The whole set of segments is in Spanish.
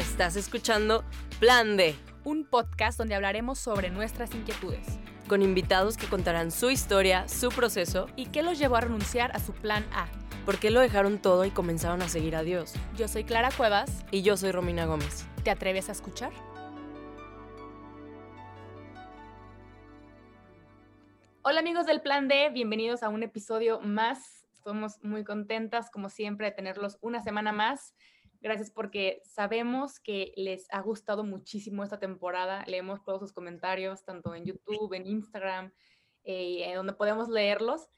Estás escuchando Plan D, un podcast donde hablaremos sobre nuestras inquietudes con invitados que contarán su historia, su proceso y qué los llevó a renunciar a su plan A. ¿Por qué lo dejaron todo y comenzaron a seguir a Dios? Yo soy Clara Cuevas. Y yo soy Romina Gómez. ¿Te atreves a escuchar? Hola amigos del Plan D, bienvenidos a un episodio más. Estamos muy contentas, como siempre, de tenerlos una semana más. Gracias porque sabemos que les ha gustado muchísimo esta temporada. Leemos todos sus comentarios, tanto en YouTube, en Instagram, eh, donde podemos leerlos.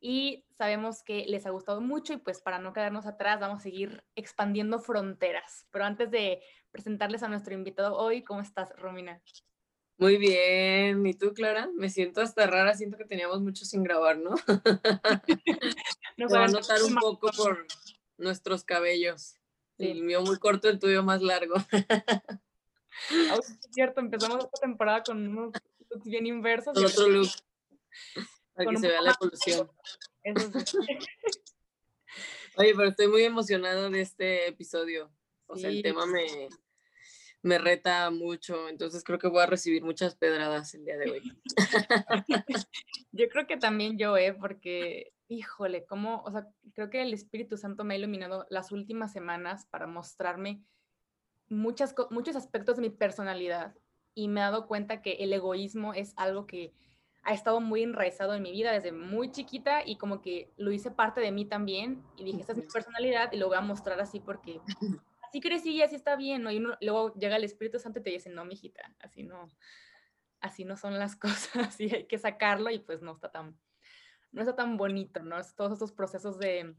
Y sabemos que les ha gustado mucho y pues para no quedarnos atrás vamos a seguir expandiendo fronteras. Pero antes de presentarles a nuestro invitado hoy, ¿cómo estás, Romina? Muy bien. ¿Y tú, Clara? Me siento hasta rara, siento que teníamos mucho sin grabar, ¿no? Nos va a notar un poco por nuestros cabellos. El mío muy corto, el tuyo más largo. es cierto, empezamos esta temporada con unos looks bien inversos. Con otro look. Para que se vea la evolución. Oye, pero estoy muy emocionada de este episodio. O sea, el tema me, me reta mucho, entonces creo que voy a recibir muchas pedradas el día de hoy. yo creo que también yo, ¿eh? Porque híjole, cómo, o sea, creo que el Espíritu Santo me ha iluminado las últimas semanas para mostrarme muchas, muchos aspectos de mi personalidad y me he dado cuenta que el egoísmo es algo que ha estado muy enraizado en mi vida desde muy chiquita y como que lo hice parte de mí también y dije, esta es mi personalidad y lo voy a mostrar así porque así crecí y así está bien, ¿no? Y luego llega el Espíritu Santo y te dice, no, mijita, así no, así no son las cosas y hay que sacarlo y pues no está tan, no está tan bonito, ¿no? Es todos estos procesos de,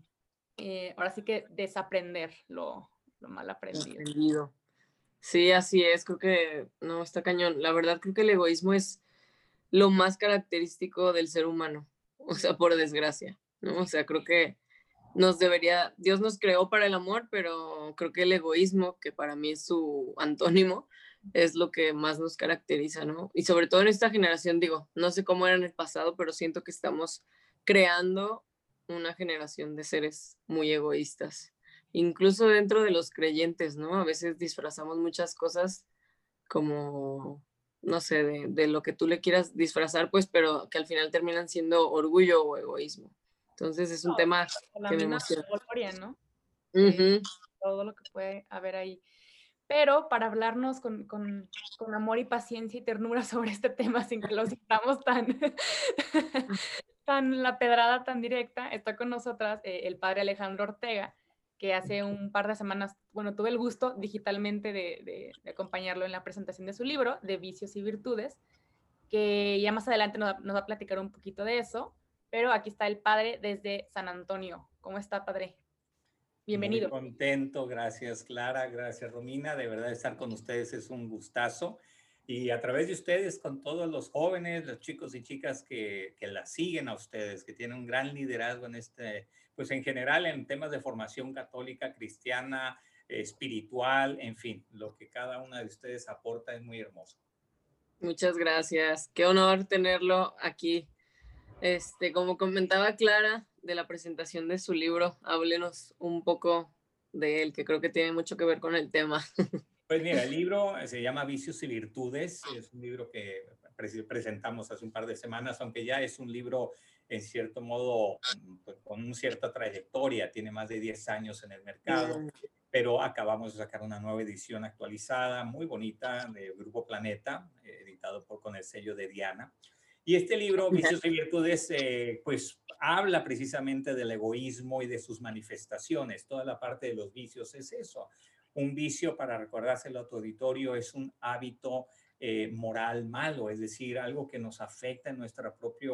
eh, ahora sí que desaprender lo, mal aprendido. Sí, así es, creo que no, está cañón. La verdad creo que el egoísmo es lo más característico del ser humano, o sea, por desgracia. O sea, creo que nos debería, Dios nos creó para el amor, pero creo que el egoísmo, que para mí es su antónimo, es lo que más nos caracteriza, ¿no? Y sobre todo en esta generación, digo, no sé cómo era en el pasado, pero siento que estamos creando una generación de seres muy egoístas, incluso dentro de los creyentes, ¿no? A veces disfrazamos muchas cosas como, no sé, de, lo que tú le quieras disfrazar, pues, pero que al final terminan siendo orgullo o egoísmo. Entonces es un tema que me emociona. ¿no? Todo lo que puede haber ahí. Pero para hablarnos con, con, con, amor y paciencia y ternura sobre este tema sin que lo sintamos tan, tan la pedrada tan directa, está con nosotras eh, el padre Alejandro Ortega, que hace un par de semanas, bueno, tuve el gusto digitalmente de, de, acompañarlo en la presentación de su libro, de Vicios y Virtudes, que ya más adelante nos, nos, va a platicar un poquito de eso, pero aquí está el padre desde San Antonio. ¿Cómo está, padre? Bienvenido. Muy contento, gracias Clara, gracias Romina, de verdad estar con ustedes es un gustazo y a través de ustedes con todos los jóvenes, los chicos y chicas que, que la siguen a ustedes, que tienen un gran liderazgo en este, pues en general en temas de formación católica, cristiana, espiritual, en fin, lo que cada una de ustedes aporta es muy hermoso. Muchas gracias. Qué honor tenerlo aquí. Este, como comentaba Clara de la presentación de su libro, háblenos un poco de él, que creo que tiene mucho que ver con el tema. Pues mira, el libro se llama Vicios y Virtudes, es un libro que presentamos hace un par de semanas, aunque ya es un libro en cierto modo pues, con una cierta trayectoria, tiene más de 10 años en el mercado, pero acabamos de sacar una nueva edición actualizada, muy bonita, de Grupo Planeta, editado por, con el sello de Diana. Y este libro, Vicios y Virtudes, eh, pues habla precisamente del egoísmo y de sus manifestaciones. Toda la parte de los vicios es eso. Un vicio, para recordárselo a tu auditorio, es un hábito eh, moral malo, es decir, algo que nos afecta en nuestra propia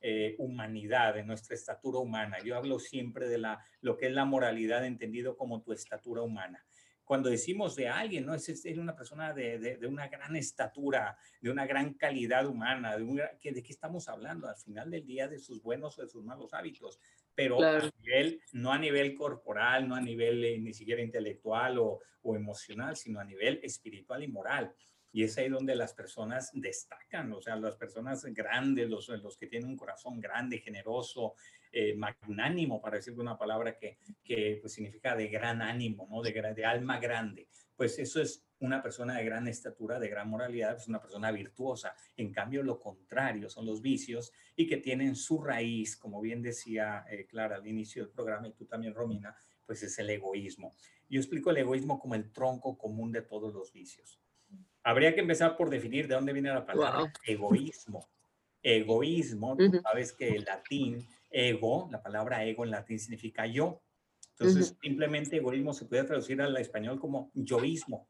eh, humanidad, en nuestra estatura humana. Yo hablo siempre de la, lo que es la moralidad entendido como tu estatura humana cuando decimos de alguien, ¿no? Es, es una persona de, de, una gran estatura, de una gran calidad humana, de, ¿de qué estamos hablando? Al final del día de sus buenos o de sus malos hábitos pero a nivel, no a nivel corporal, no a nivel eh, ni siquiera intelectual o, o, emocional, sino a nivel espiritual y moral. Y es ahí donde las personas destacan, o sea, las personas grandes, los, los que tienen un corazón grande, generoso, eh, magnánimo, para decir una palabra que, que pues, significa de gran ánimo, ¿no? De, de alma grande. Pues eso es una persona de gran estatura, de gran moralidad, es pues, una persona virtuosa. En cambio, lo contrario son los vicios y que tienen su raíz, como bien decía eh, Clara al inicio del programa y tú también, Romina, pues es el egoísmo. Yo explico el egoísmo como el tronco común de todos los vicios. Habría que empezar por definir de dónde viene la palabra egoísmo. Egoísmo, tú sabes que el latín ego, la palabra ego en latín significa yo. Entonces, simplemente egoísmo se puede traducir al español como yoísmo.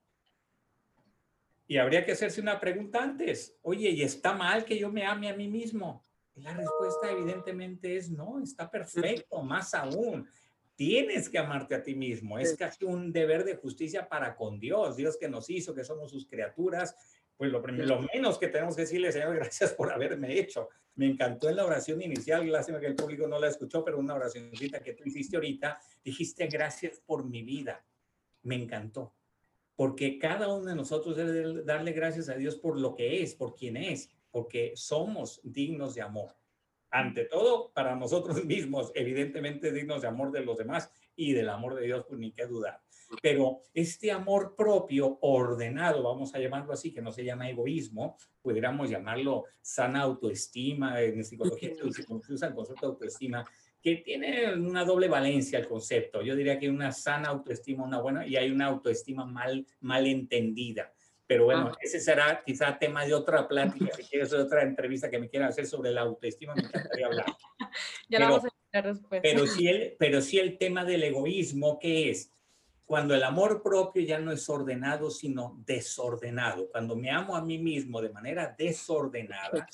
Y habría que hacerse una pregunta antes. Oye, ¿y está mal que yo me ame a mí mismo? Y la respuesta evidentemente es no, está perfecto, más aún tienes que amarte a ti mismo. Es casi un deber de justicia para con Dios. Dios que nos hizo, que somos sus criaturas. Pues lo, lo menos que tenemos que decirle, Señor, gracias por haberme hecho. Me encantó en la oración inicial, lástima que el público no la escuchó, pero una oracióncita que tú hiciste ahorita, dijiste gracias por mi vida. Me encantó. Porque cada uno de nosotros debe darle gracias a Dios por lo que es, por quien es, porque somos dignos de amor ante todo para nosotros mismos, evidentemente dignos de amor de los demás y del amor de Dios, pues ni qué dudar. Pero este amor propio ordenado, vamos a llamarlo así, que no se llama egoísmo, pudiéramos llamarlo sana autoestima, en psicología se usa el concepto de autoestima, que tiene una doble valencia el concepto. Yo diría que una sana autoestima, una buena, y hay una autoestima mal, mal entendida. Pero bueno, ah. ese será quizá tema de otra plática, si quieres otra entrevista que me quieran hacer sobre la autoestima, me encantaría hablar. ya pero, vamos a respuesta. Pero sí, el, pero sí el tema del egoísmo, que es cuando el amor propio ya no es ordenado, sino desordenado. Cuando me amo a mí mismo de manera desordenada,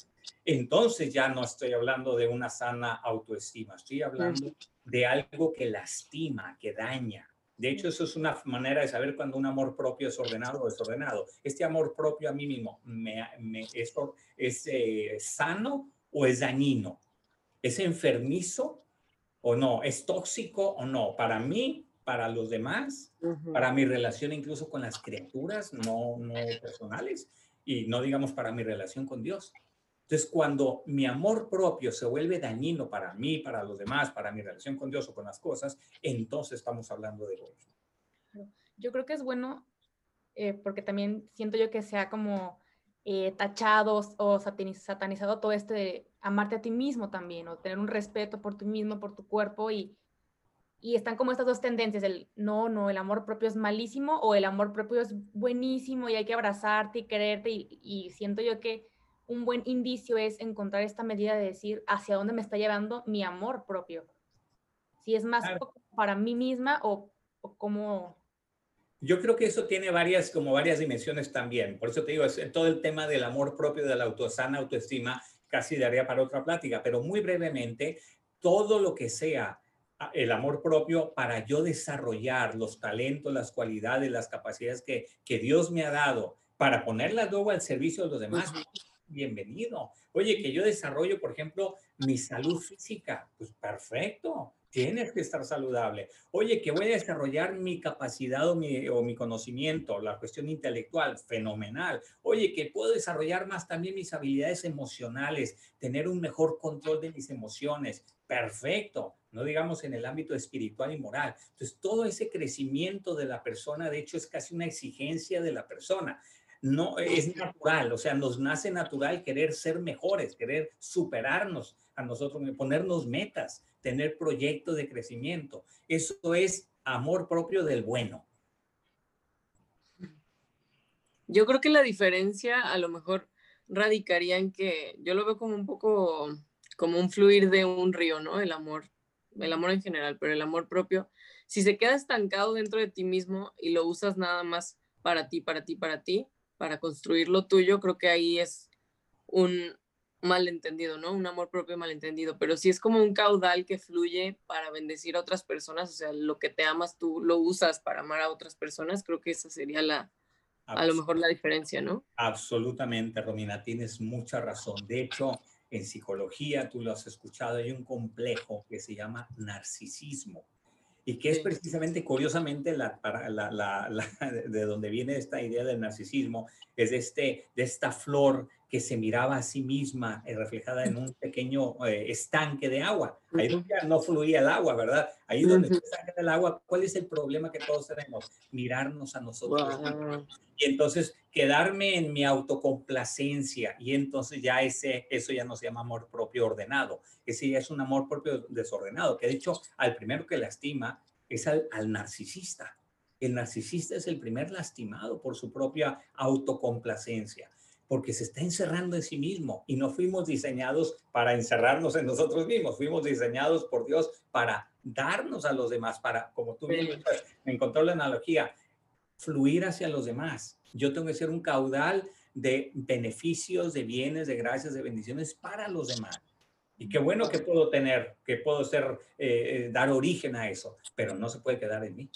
entonces ya no estoy hablando de una sana autoestima, estoy hablando de algo que lastima, que daña, de hecho, eso es una manera de saber cuando un amor propio es ordenado o desordenado. Este amor propio a mí mismo me, es, es eh, sano o es dañino. ¿Es enfermizo o no? ¿Es tóxico o no? Para mí, para los demás, para mi relación incluso con las criaturas no, no personales y no digamos para mi relación con Dios. Entonces, cuando mi amor propio se vuelve dañino para mí, para los demás, para mi relación con Dios o con las cosas, entonces estamos hablando de egoísmo. Yo creo que es bueno, eh, porque también siento yo que sea como eh, tachado o satanizado todo este de amarte a ti mismo también, o tener un respeto por ti mismo, por tu cuerpo, y, y están como estas dos tendencias, el no, no, el amor propio es malísimo o el amor propio es buenísimo y hay que abrazarte y quererte, y, y siento yo que un buen indicio es encontrar esta medida de decir hacia dónde me está llevando mi amor propio. Si es más para mí misma o, o como... Yo creo que eso tiene varias, como varias dimensiones también. Por eso te digo, es todo el tema del amor propio, de la autosana autoestima, casi daría para otra plática, pero muy brevemente, todo lo que sea el amor propio para yo desarrollar los talentos, las cualidades, las capacidades que, que Dios me ha dado para ponerlas luego al servicio de los demás, bienvenido. Oye, que yo desarrollo, por ejemplo, mi salud física, pues perfecto, tienes que estar saludable. Oye, que voy a desarrollar mi capacidad o mi, o mi conocimiento, la cuestión intelectual, fenomenal. Oye, que puedo desarrollar más también mis habilidades emocionales, tener un mejor control de mis emociones, perfecto. No digamos en el ámbito espiritual y moral. Entonces, todo ese crecimiento de la persona, de hecho, es casi una exigencia de la persona no es natural, o sea, nos nace natural querer ser mejores, querer superarnos a nosotros, ponernos metas, tener proyectos de crecimiento. Eso es amor propio del bueno. Yo creo que la diferencia a lo mejor radicaría en que yo lo veo como un poco como un fluir de un río, ¿no? El amor, el amor en general, pero el amor propio, si se queda estancado dentro de ti mismo y lo usas nada más para ti, para ti, para ti, para construir lo tuyo, creo que ahí es un malentendido, ¿no? Un amor propio malentendido, pero si es como un caudal que fluye para bendecir a otras personas, o sea, lo que te amas tú lo usas para amar a otras personas, creo que esa sería la, a lo mejor la diferencia, ¿no? Absolutamente, Romina, tienes mucha razón. De hecho, en psicología, tú lo has escuchado, hay un complejo que se llama narcisismo. y que es precisamente, curiosamente, la, de donde viene esta idea del narcisismo, es de, este, de esta flor que se miraba a sí misma eh, reflejada en un pequeño eh, estanque de agua. Ahí donde no fluía el agua, ¿verdad? Ahí donde está el agua, ¿cuál es el problema que todos tenemos? Mirarnos a nosotros. Y entonces quedarme en mi autocomplacencia y entonces ya ese, eso ya no se llama amor propio ordenado. Ese ya es un amor propio desordenado, que de hecho al primero que lastima es al, al narcisista. El narcisista es el primer lastimado por su propia autocomplacencia porque se está encerrando en sí mismo y no fuimos diseñados para encerrarnos en nosotros mismos, fuimos diseñados por Dios para darnos a los demás, para, como tú bien me encontró la analogía, fluir hacia los demás. Yo tengo que ser un caudal de beneficios, de bienes, de gracias, de bendiciones para los demás. Y qué bueno que puedo tener, que puedo ser, eh, eh, dar origen a eso, pero no se puede quedar en mí.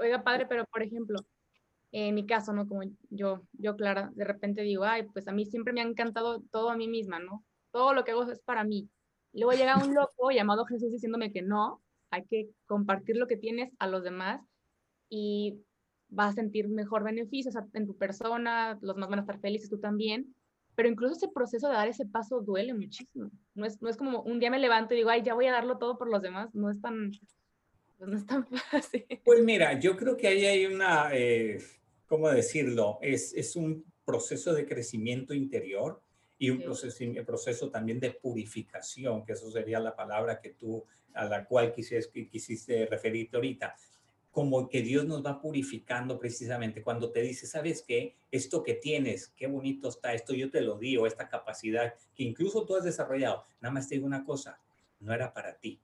oiga, padre, pero por ejemplo, en mi caso, ¿no? Como yo, yo, Clara, de repente digo, ay, pues a mí siempre me ha encantado todo a mí misma, ¿no? Todo lo que hago es para mí. luego llega un loco llamado Jesús diciéndome que no, hay que compartir lo que tienes a los demás y vas a sentir mejor beneficios en tu persona, los demás van a estar felices, tú también. Pero incluso ese proceso de dar ese paso duele muchísimo. No es, no es como un día me levanto y digo, ay, ya voy a darlo todo por los demás. No es tan, pues no es tan fácil. Pues mira, yo creo que ahí hay una, eh, ¿cómo decirlo? Es, es un proceso de crecimiento interior y un proceso, proceso también de purificación, que eso sería la palabra que tú, a la cual quisiste, quisiste referirte ahorita. Como que Dios nos va purificando precisamente cuando te dice, ¿sabes qué? Esto que tienes, qué bonito está, esto yo te lo digo, esta capacidad que incluso tú has desarrollado. Nada más te digo una cosa, no era para ti,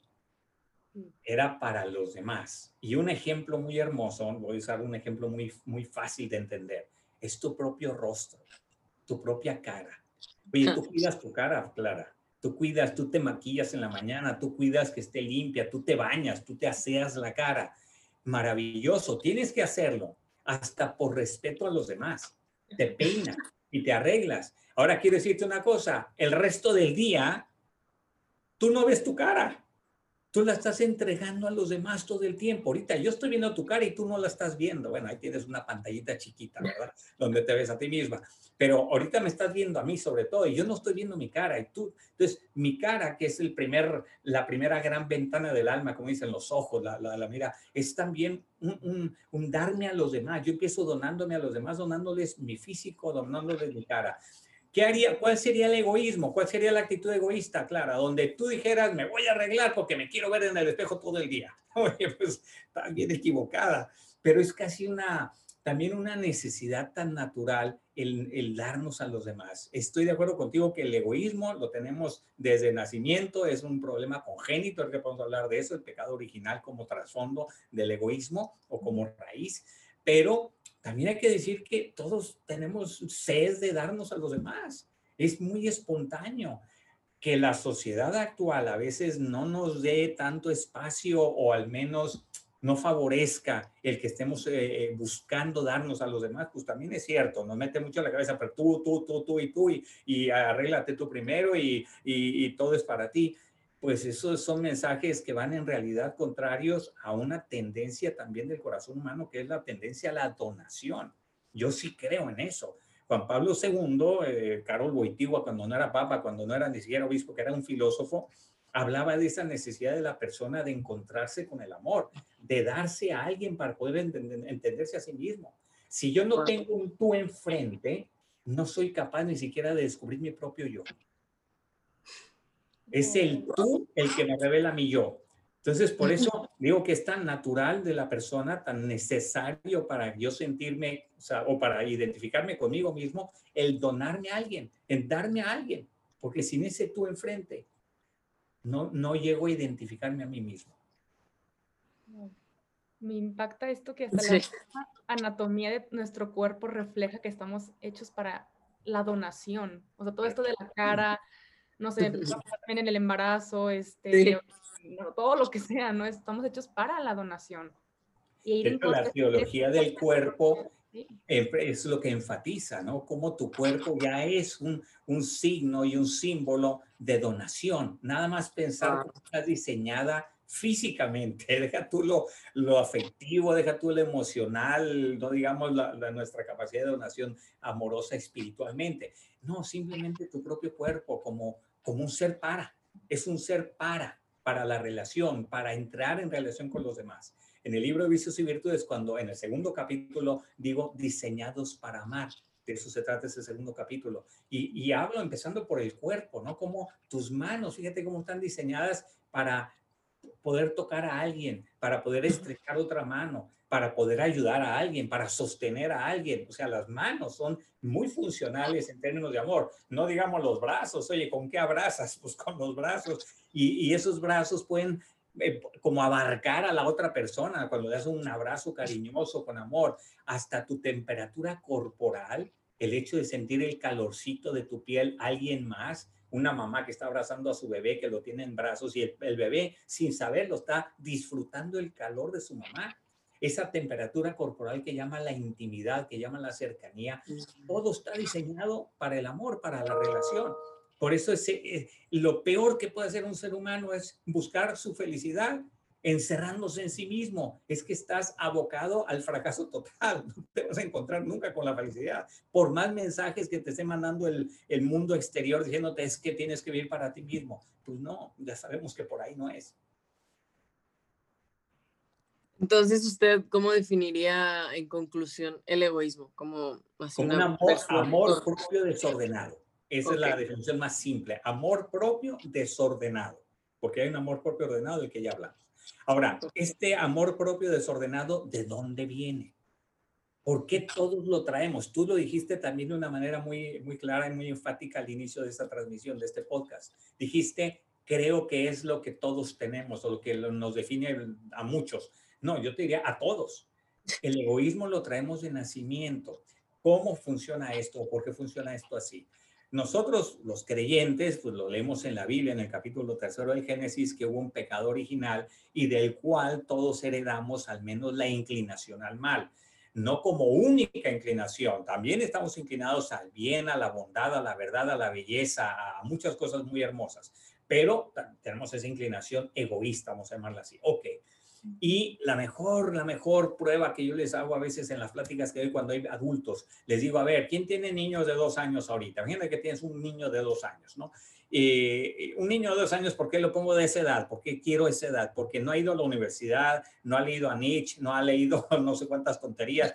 era para los demás. Y un ejemplo muy hermoso, voy a usar un ejemplo muy, muy fácil de entender, es tu propio rostro, tu propia cara. Oye, tú cuidas tu cara, Clara. Tú cuidas, tú te maquillas en la mañana, tú cuidas que esté limpia, tú te bañas, tú te aseas la cara. Maravilloso, tienes que hacerlo hasta por respeto a los demás. Te peinas y te arreglas. Ahora quiero decirte una cosa, el resto del día tú no ves tu cara Tú la estás entregando a los demás todo el tiempo. Ahorita yo estoy viendo tu cara y tú no la estás viendo. Bueno, ahí tienes una pantallita chiquita, ¿verdad? Donde te ves a ti misma. Pero ahorita me estás viendo a mí sobre todo y yo no estoy viendo mi cara. Y tú, entonces, mi cara, que es el primer, la primera gran ventana del alma, como dicen los ojos, la, la, mira, es también un, un darme a los demás. Yo empiezo donándome a los demás, donándoles mi físico, donándoles mi cara. ¿Qué haría? ¿Cuál sería el egoísmo? ¿Cuál sería la actitud egoísta, Clara? Donde tú dijeras, me voy a arreglar porque me quiero ver en el espejo todo el día. Oye, pues está bien equivocada, pero es casi una, también una necesidad tan natural el, el, darnos a los demás. Estoy de acuerdo contigo que el egoísmo lo tenemos desde nacimiento, es un problema congénito, que podemos hablar de eso, el pecado original como trasfondo del egoísmo o como raíz, pero también hay que decir que todos tenemos sed de darnos a los demás. Es muy espontáneo que la sociedad actual a veces no nos dé tanto espacio o al menos no favorezca el que estemos eh, buscando darnos a los demás, pues también es cierto, nos mete mucho la cabeza, pero tú, tú, tú, tú y tú, y, y arréglate tú primero y, y, y todo es para ti pues esos son mensajes que van en realidad contrarios a una tendencia también del corazón humano, que es la tendencia a la donación. Yo sí creo en eso. Juan Pablo II, eh, Carol Boitigua, cuando no era papa, cuando no era ni siquiera obispo, que era un filósofo, hablaba de esa necesidad de la persona de encontrarse con el amor, de darse a alguien para poder entenderse a sí mismo. Si yo no tengo un tú enfrente, no soy capaz ni siquiera de descubrir mi propio yo. Es el tú el que me revela mi yo. Entonces, por eso digo que es tan natural de la persona, tan necesario para yo sentirme, o, sea, o para identificarme conmigo mismo, el donarme a alguien, el darme a alguien, porque sin ese tú enfrente, no, no llego a identificarme a mí mismo. Me impacta esto que hasta la anatomía de nuestro cuerpo refleja que estamos hechos para la donación. O sea, todo esto de la cara, no sé, también en el embarazo, este, todo lo que sea, ¿no? Estamos hechos para la donación. Y la teología del cuerpo es lo que enfatiza, ¿no? Como tu cuerpo ya es un, signo y un símbolo de donación. Nada más pensar ah. que estás diseñada físicamente, deja tú lo, lo afectivo, deja tú lo emocional, no digamos la, nuestra capacidad de donación amorosa espiritualmente. No, simplemente tu propio cuerpo como, como un ser para, es un ser para, para la relación, para entrar en relación con los demás. En el libro de Vicios y Virtudes, cuando en el segundo capítulo digo diseñados para amar, de eso se trata ese segundo capítulo. Y, y hablo empezando por el cuerpo, ¿no? Como tus manos, fíjate cómo están diseñadas para poder tocar a alguien, para poder estrechar otra mano, para poder ayudar a alguien, para sostener a alguien. O sea, las manos son muy funcionales en términos de amor. No digamos los brazos, oye, ¿con qué abrazas? Pues con los brazos. Y, y esos brazos pueden eh, como abarcar a la otra persona cuando le das un abrazo cariñoso con amor, hasta tu temperatura corporal, el hecho de sentir el calorcito de tu piel, alguien más, una mamá que está abrazando a su bebé, que lo tiene en brazos y el, bebé sin saberlo está disfrutando el calor de su mamá. Esa temperatura corporal que llama la intimidad, que llama la cercanía, todo está diseñado para el amor, para la relación. Por eso es, eh, lo peor que puede hacer un ser humano es buscar su felicidad encerrándose en sí mismo. Es que estás abocado al fracaso total. No te vas a encontrar nunca con la felicidad. Por más mensajes que te esté mandando el, el mundo exterior diciéndote es que tienes que vivir para ti mismo. Pues no, ya sabemos que por ahí no es. Entonces, ¿usted cómo definiría en conclusión el egoísmo? Como, un amor, amor, propio desordenado. Esa es la definición más simple. Amor propio desordenado. Porque hay un amor propio ordenado del que ya hablamos. Ahora, este amor propio desordenado, ¿de dónde viene? ¿Por qué todos lo traemos? Tú lo dijiste también de una manera muy, muy clara y muy enfática al inicio de esta transmisión, de este podcast. Dijiste, creo que es lo que todos tenemos o lo que nos define a muchos. No, yo te diría a todos. El egoísmo lo traemos de nacimiento. ¿Cómo funciona esto por qué funciona esto así? Nosotros, los creyentes, pues lo leemos en la Biblia, en el capítulo tercero del Génesis, que hubo un pecado original y del cual todos heredamos al menos la inclinación al mal. No como única inclinación, también estamos inclinados al bien, a la bondad, a la verdad, a la belleza, a muchas cosas muy hermosas, pero tenemos esa inclinación egoísta, vamos a llamarla así. Ok, y la mejor, la mejor prueba que yo les hago a veces en las pláticas que doy cuando hay adultos, les digo, a ver, ¿quién tiene niños de dos años ahorita? Imagínate que tienes un niño de dos años, ¿no? Eh, un niño de dos años, ¿por qué lo pongo de esa edad? ¿Por qué quiero esa edad? Porque no ha ido a la universidad, no ha leído a Nietzsche, no ha leído no sé cuántas tonterías.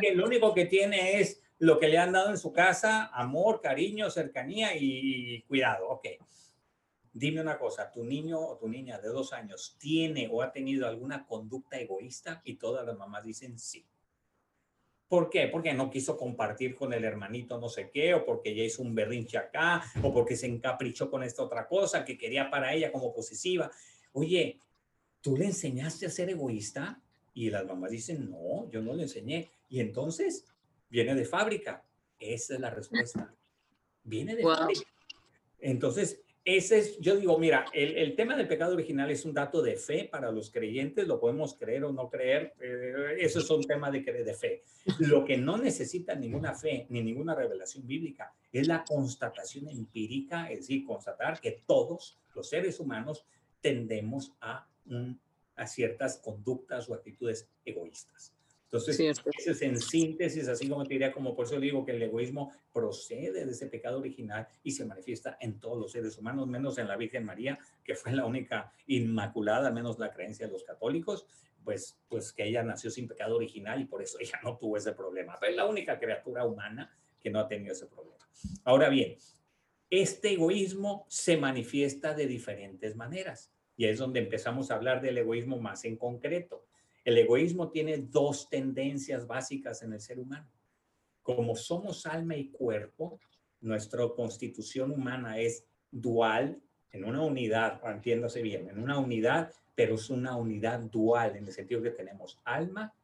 que lo único que tiene es lo que le han dado en su casa, amor, cariño, cercanía y, cuidado. Ok. Dime una cosa, ¿tu niño o tu niña de dos años tiene o ha tenido alguna conducta egoísta? Y todas las mamás dicen sí. ¿Por qué? Porque no quiso compartir con el hermanito no sé qué, o porque ya hizo un berrinche acá, o porque se encaprichó con esta otra cosa que quería para ella como posesiva. Oye, ¿tú le enseñaste a ser egoísta? Y las mamás dicen, no, yo no le enseñé. Y entonces, viene de fábrica. Esa es la respuesta. Viene de fábrica. Entonces, ese es, yo digo, mira, el, tema del pecado original es un dato de fe para los creyentes, lo podemos creer o no creer, eh, eso es un tema de, de fe. Lo que no necesita ninguna fe ni ninguna revelación bíblica es la constatación empírica, es decir, constatar que todos los seres humanos tendemos a, a ciertas conductas o actitudes egoístas. Entonces, eso es en síntesis, así como te diría, como por eso digo que el egoísmo procede de ese pecado original y se manifiesta en todos los seres humanos, menos en la Virgen María, que fue la única inmaculada, menos la creencia de los católicos, pues, pues que ella nació sin pecado original y por eso ella no tuvo ese problema. Pero es la única criatura humana que no ha tenido ese problema. Ahora bien, este egoísmo se manifiesta de diferentes maneras y es donde empezamos a hablar del egoísmo más en concreto. El egoísmo tiene dos tendencias básicas en el ser humano. Como somos alma y cuerpo, nuestra constitución humana es dual en una unidad, entiéndase bien, en una unidad, pero es una unidad dual en el sentido que tenemos alma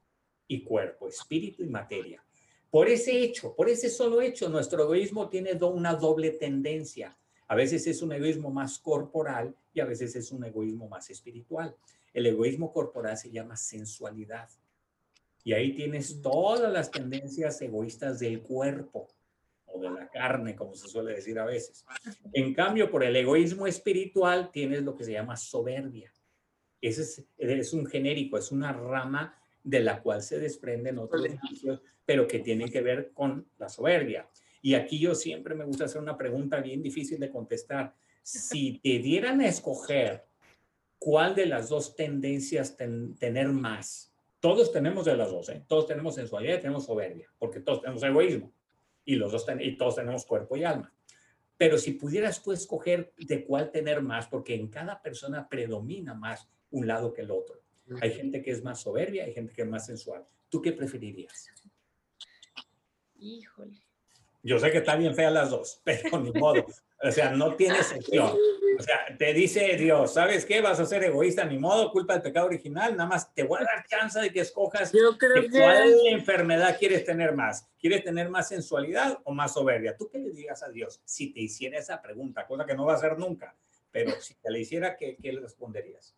y cuerpo, espíritu y materia. Por ese hecho, por ese solo hecho, nuestro egoísmo tiene una doble tendencia. A veces es un egoísmo más corporal y a veces es un egoísmo más espiritual. El egoísmo corporal se llama sensualidad. Y ahí tienes todas las tendencias egoístas del cuerpo o de la carne, como se suele decir a veces. En cambio, por el egoísmo espiritual tienes lo que se llama soberbia. Ese es, es un genérico, es una rama de la cual se desprenden otros pero que tienen que ver con la soberbia. Y aquí yo siempre me gusta hacer una pregunta bien difícil de contestar. Si te dieran a escoger cuál de las dos tendencias tener más, todos tenemos de las dos, ¿eh? todos tenemos sensualidad y tenemos soberbia, porque todos tenemos egoísmo y, los dos y todos tenemos cuerpo y alma. Pero si pudieras tú escoger de cuál tener más, porque en cada persona predomina más un lado que el otro. Hay gente que es más soberbia, hay gente que es más sensual. ¿Tú qué preferirías? Híjole. Yo sé que están bien feas las dos, pero ni modo. O sea, no tiene sentido. O sea, te dice Dios, ¿sabes qué? Vas a ser egoísta, ni modo, culpa del pecado original. Nada más te voy a dar chance de que escojas cuál enfermedad quieres tener más. ¿Quieres tener más sensualidad o más soberbia? ¿Tú qué le digas a Dios si te hiciera esa pregunta? Cosa que no va a hacer nunca. Pero si te la hiciera, ¿qué, qué le responderías?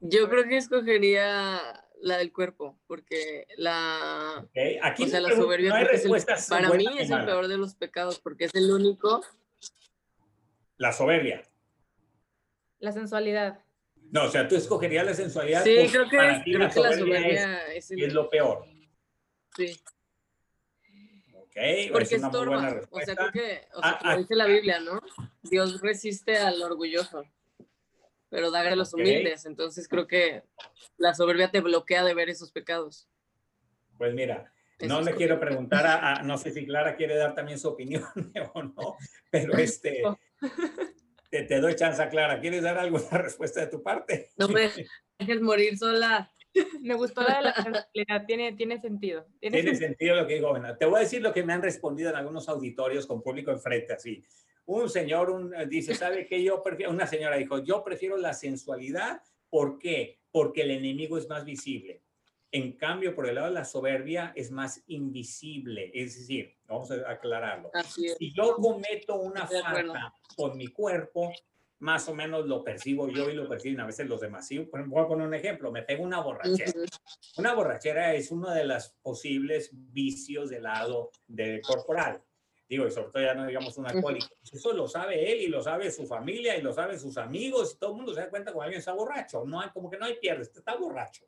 Yo creo que escogería la del cuerpo, porque la, Aquí o sea, la soberbia para mí es el peor de los pecados, porque es el único. La soberbia. La sensualidad. No, o sea, tú escogerías la sensualidad. Sí, creo que, creo la, que la soberbia es, es, lo peor. Sí. Ok, porque es estorba. O sea, creo que, o sea, ah, como ah, dice la Biblia, ¿no? Dios resiste al orgulloso pero da a los humildes. Entonces creo que la soberbia te bloquea de ver esos pecados. Pues mira, no le quiero preguntar a, no sé si Clara quiere dar también su opinión o no, pero este, te, doy chance, Clara. ¿Quieres dar alguna respuesta de tu parte? No me dejes morir sola. Me gustó la de la tiene, tiene sentido. Tiene, sentido lo que digo. te voy a decir lo que me han respondido en algunos auditorios con público enfrente, así un señor un, eh, dice, ¿sabe qué? Yo prefiero, una señora dijo, yo prefiero la sensualidad. ¿Por qué? Porque el enemigo es más visible. En cambio, por el lado de la soberbia es más invisible. Es decir, vamos a aclararlo. Si yo cometo una falta con mi cuerpo, más o menos lo percibo yo y lo perciben a veces los demás. Sí, voy a poner un ejemplo. Me pego una borrachera. Una borrachera es uno de los posibles vicios del lado de corporal digo, y sobre todo ya no digamos un alcohólico, eso lo sabe él y lo sabe su familia y lo sabe sus amigos y todo el mundo se da cuenta cuando alguien está borracho, no hay, como que no hay pierde, está borracho.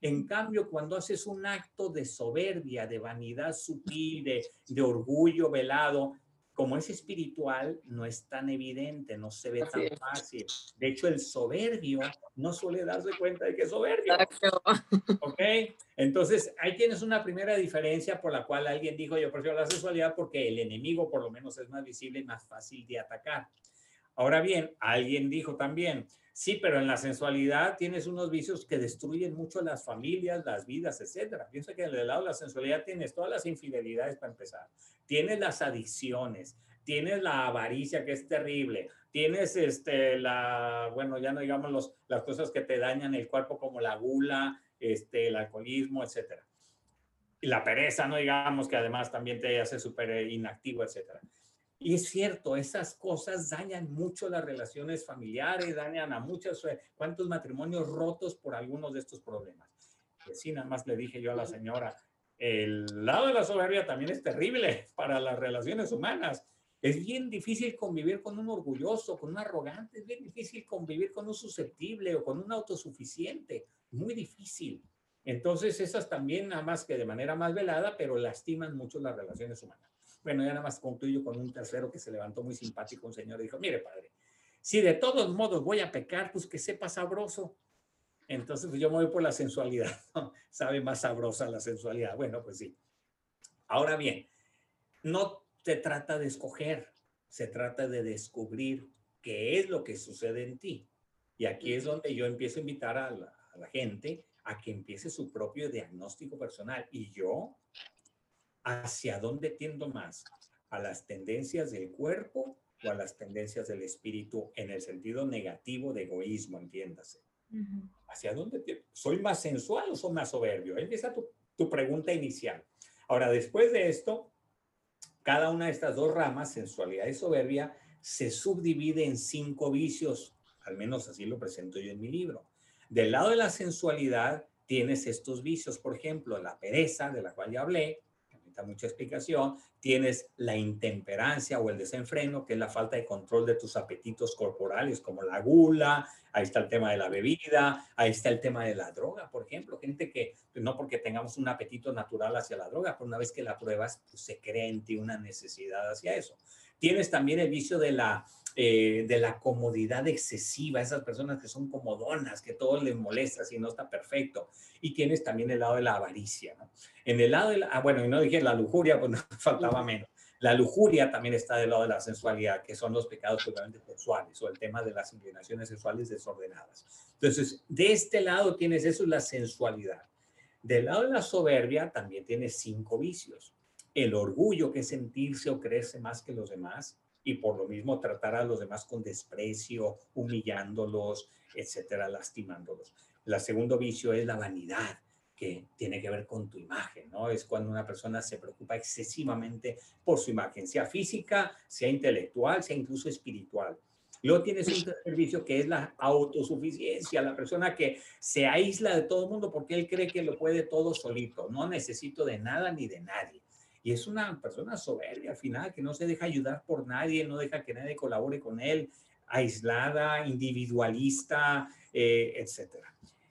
En cambio, cuando haces un acto de soberbia, de vanidad sutil, de, de orgullo velado, como es espiritual, no es tan evidente, no se ve tan fácil. De hecho, el soberbio no suele darse cuenta de que es soberbio. ¿Ok? Entonces, ahí tienes una primera diferencia por la cual alguien dijo, yo prefiero la sexualidad porque el enemigo por lo menos es más visible y más fácil de atacar. Ahora bien, alguien dijo también, sí, pero en la sensualidad tienes unos vicios que destruyen mucho las familias, las vidas, etcétera. Piensa que del lado de la sensualidad tienes todas las infidelidades para empezar, tienes las adicciones, tienes la avaricia que es terrible, tienes este, la, bueno, ya no digamos los, las cosas que te dañan el cuerpo como la gula, este, el alcoholismo, etcétera. Y la pereza, no digamos que además también te hace súper inactivo, etcétera. Y es cierto, esas cosas dañan mucho las relaciones familiares, dañan a muchos, eh, cuántos matrimonios rotos por algunos de estos problemas. Pues sí, nada más le dije yo a la señora, el lado de la soberbia también es terrible para las relaciones humanas. Es bien difícil convivir con un orgulloso, con un arrogante, es bien difícil convivir con un susceptible o con un autosuficiente, muy difícil. Entonces, esas también, nada más que de manera más velada, pero lastiman mucho las relaciones humanas. Bueno, ya nada más concluyo con un tercero que se levantó muy simpático, un señor, y dijo, mire padre, si de todos modos voy a pecar, pues que sepa sabroso. Entonces, pues yo me voy por la sensualidad, Sabe más sabrosa la sensualidad. Bueno, pues sí. Ahora bien, no se trata de escoger, se trata de descubrir qué es lo que sucede en ti. Y aquí es donde yo empiezo a invitar a la, a la gente a que empiece su propio diagnóstico personal. Y yo hacia dónde tiendo más, a las tendencias del cuerpo o a las tendencias del espíritu en el sentido negativo de egoísmo, entiéndase. ¿Hacia dónde tiendo? ¿Soy más sensual o soy más soberbio? Empieza tu, tu pregunta inicial. Ahora, después de esto, cada una de estas dos ramas, sensualidad y soberbia, se subdivide en cinco vicios, al menos así lo presento yo en mi libro. Del lado de la sensualidad tienes estos vicios, por ejemplo, la pereza, de la cual ya hablé, mucha explicación. Tienes la intemperancia o el desenfreno, que es la falta de control de tus apetitos corporales, como la gula. Ahí está el tema de la bebida. Ahí está el tema de la droga, por ejemplo. Gente que no porque tengamos un apetito natural hacia la droga, pero una vez que la pruebas, pues se crea en ti una necesidad hacia eso. Tienes también el vicio de la eh, de la comodidad excesiva, esas personas que son comodonas, que todo les molesta si no está perfecto. Y tienes también el lado de la avaricia, ¿no? En el lado de la, ah, bueno, y no dije la lujuria, pues no faltaba menos. La lujuria también está del lado de la sensualidad, que son los pecados totalmente sexuales o el tema de las inclinaciones sexuales desordenadas. Entonces, de este lado tienes eso, la sensualidad. Del lado de la soberbia también tienes cinco vicios. El orgullo, que es sentirse o creerse más que los demás y por lo mismo tratar a los demás con desprecio, humillándolos, etcétera, lastimándolos. El segundo vicio es la vanidad, que tiene que ver con tu imagen, ¿no? Es cuando una persona se preocupa excesivamente por su imagen, sea física, sea intelectual, sea incluso espiritual. Luego tienes un servicio que es la autosuficiencia, la persona que se aísla de todo el mundo porque él cree que lo puede todo solito, no necesito de nada ni de nadie. Y es una persona soberbia al final, que no se deja ayudar por nadie, no deja que nadie colabore con él, aislada, individualista, eh, etc.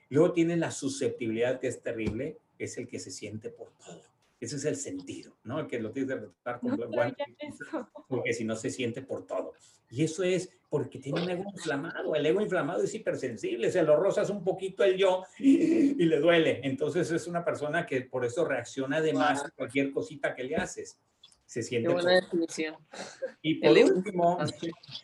Luego tiene la susceptibilidad, que es terrible, es el que se siente por todo. Ese es el sentido, ¿no? El que lo tienes que tratar con no, porque si no se siente por todo. Y eso es porque tiene un ego inflamado. El ego inflamado es hipersensible, se lo rozas un poquito el yo y, le duele. Entonces es una persona que por eso reacciona de más a cualquier cosita que le haces. Se siente. Qué buena definición. Y por, último,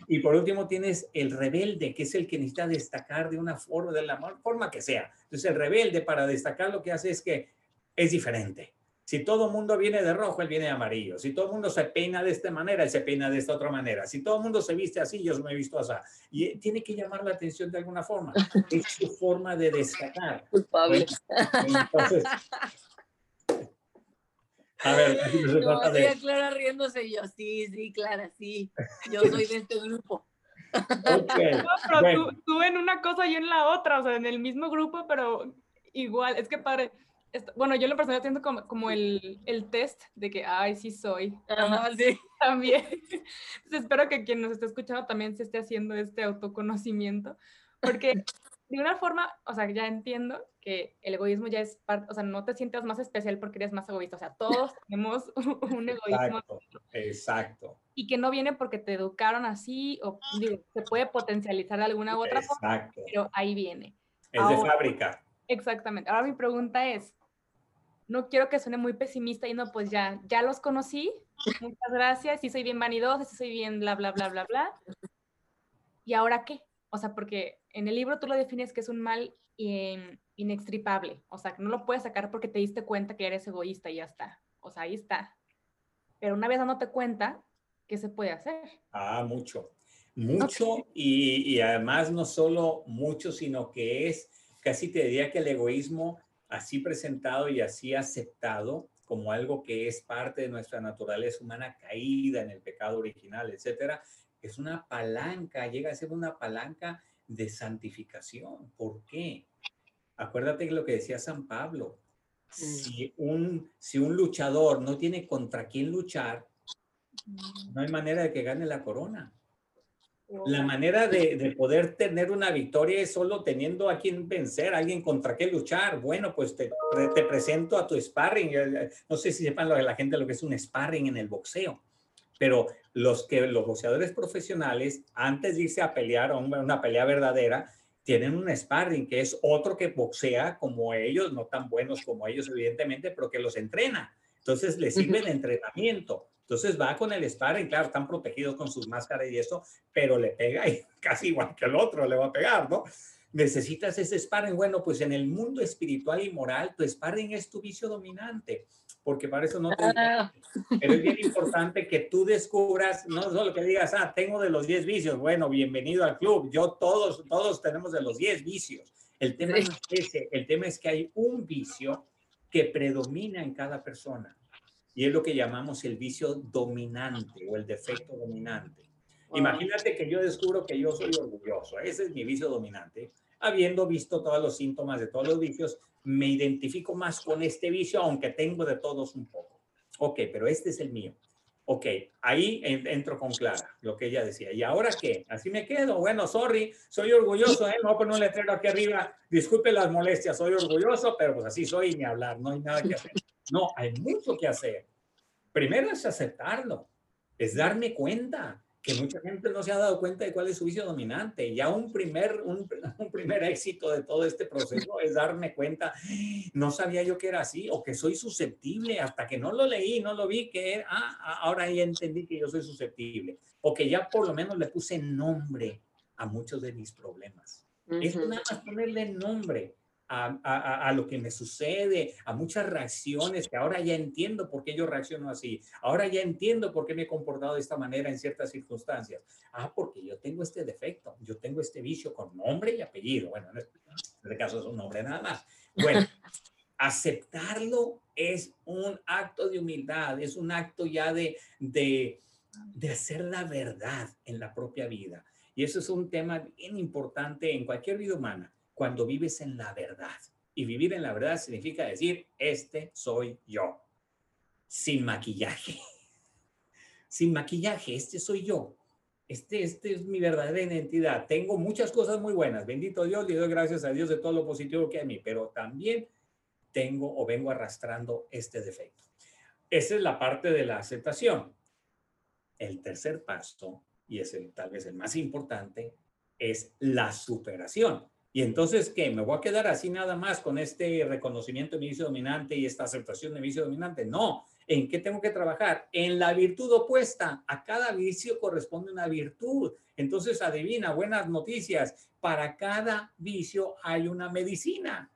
y por último tienes el rebelde, que es el que necesita destacar de una forma, de la forma que sea. Entonces el rebelde para destacar lo que hace es que es diferente si todo el mundo viene de rojo, él viene de amarillo. Si todo el mundo se peina de esta manera, él se peina de esta otra manera. Si todo el mundo se viste así, yo me he visto así. Y eh, tiene que llamar la atención de alguna forma. Es su forma de destacar. Culpable. Entonces, a ver, no, trata de... Clara riéndose y yo, sí, sí, Clara, sí. Yo soy de este grupo. Okay. No, pero tú, tú, en una cosa y yo en la otra, o sea, en el mismo grupo, pero igual, es que padre, bueno, yo lo personal siento como, como el, el, test de que, ay, sí soy. sí. También. Entonces espero que quien nos esté escuchando también se esté haciendo este autoconocimiento, porque de una forma, o sea, ya entiendo que el egoísmo ya es parte, o sea, no te sientas más especial porque eres más egoísta, o sea, todos tenemos un egoísmo. Exacto, exacto. Y que no viene porque te educaron así, o digo, se puede potencializar de alguna u otra forma, pero ahí viene. Es de fábrica. Exactamente. Ahora mi pregunta es, no quiero que suene muy pesimista y no, pues ya, ya los conocí, muchas gracias, sí soy bien vanidosa, sí soy bien bla, bla, bla, bla, bla. ¿Y ahora qué? O sea, porque en el libro tú lo defines que es un mal inextripable, o sea, que no lo puedes sacar porque te diste cuenta que eres egoísta y ya está. O sea, ahí está. Pero una vez dándote cuenta, ¿qué se puede hacer? Ah, mucho. Mucho y, y además no solo mucho, sino que es, casi te diría que el egoísmo así presentado y así aceptado como algo que es parte de nuestra naturaleza humana caída en el pecado original, etcétera, es una palanca, llega a ser una palanca de santificación. ¿Por qué? Acuérdate de lo que decía San Pablo. Si un, si un luchador no tiene contra quién luchar, no hay manera de que gane la corona. La manera de, poder tener una victoria es solo teniendo a quien vencer, a alguien contra qué luchar. Bueno, pues te, te presento a tu sparring. Eh, no sé si sepan la gente lo que es un sparring en el boxeo, pero los que los boxeadores profesionales, antes de irse a pelear, a una pelea verdadera, tienen un sparring, que es otro que boxea como ellos, no tan buenos como ellos, evidentemente, pero que los entrena. Entonces, les sirve de entrenamiento. Entonces va con el sparring, claro, están protegidos con sus máscaras y eso, pero le pega y casi igual que el otro le va a pegar, ¿no? Necesitas ese sparring. Bueno, pues en el mundo espiritual y moral, tu sparring es tu vicio dominante, porque para eso no te... Ah. Pero es bien importante que tú descubras, no solo que digas, ah, tengo de los 10 vicios, bueno, bienvenido al club, yo todos, todos tenemos de los 10 vicios. El tema, es ese, el tema es que hay un vicio que predomina en cada persona y es lo que llamamos el vicio dominante o el defecto dominante. Imagínate que yo descubro que yo soy orgulloso, ese es mi vicio dominante. Habiendo visto todos los síntomas de todos los vicios, me identifico más con este vicio, aunque tengo de todos un poco. Ok, pero este es el mío. Ok, ahí entro con Clara, lo que ella decía. ¿Y ahora qué? Así me quedo. Bueno, sorry, soy orgulloso, ¿eh? Me voy a poner un letrero aquí arriba. Disculpe las molestias, soy orgulloso, pero pues así soy, ni hablar, no hay nada que hacer. No, hay mucho que hacer. Primero es aceptarlo, es darme cuenta que mucha gente no se ha dado cuenta de cuál es su vicio dominante. Ya un primer, un, primer éxito de todo este proceso es darme cuenta, no sabía yo que era así o que soy susceptible hasta que no lo leí, no lo vi, que ah, ah, ahora ya entendí que yo soy susceptible o que ya por lo menos le puse nombre a muchos de mis problemas. Es nada más ponerle nombre a, lo que me sucede, a muchas reacciones que ahora ya entiendo por qué yo reacciono así. Ahora ya entiendo por qué me he comportado de esta manera en ciertas circunstancias. Ah, porque yo tengo este defecto, yo tengo este vicio con nombre y apellido. Bueno, en este, este caso es un nombre nada más. Bueno, aceptarlo es un acto de humildad, es un acto ya de, de, de hacer la verdad en la propia vida. Y eso es un tema bien importante en cualquier vida humana cuando vives en la verdad. Y vivir en la verdad significa decir, este soy yo, sin maquillaje. Sin maquillaje, este soy yo. Este, este es mi verdadera identidad. Tengo muchas cosas muy buenas. Bendito Dios, le doy gracias a Dios de todo lo positivo que hay en mí, pero también tengo o vengo arrastrando este defecto. Esa es la parte de la aceptación. El tercer paso, y es el, tal vez el más importante, es la superación. Y entonces, ¿qué? ¿Me voy a quedar así nada más con este reconocimiento de vicio dominante y esta aceptación de mi vicio dominante? No. ¿En qué tengo que trabajar? En la virtud opuesta. A cada vicio corresponde una virtud. Entonces, adivina, buenas noticias. Para cada vicio hay una medicina.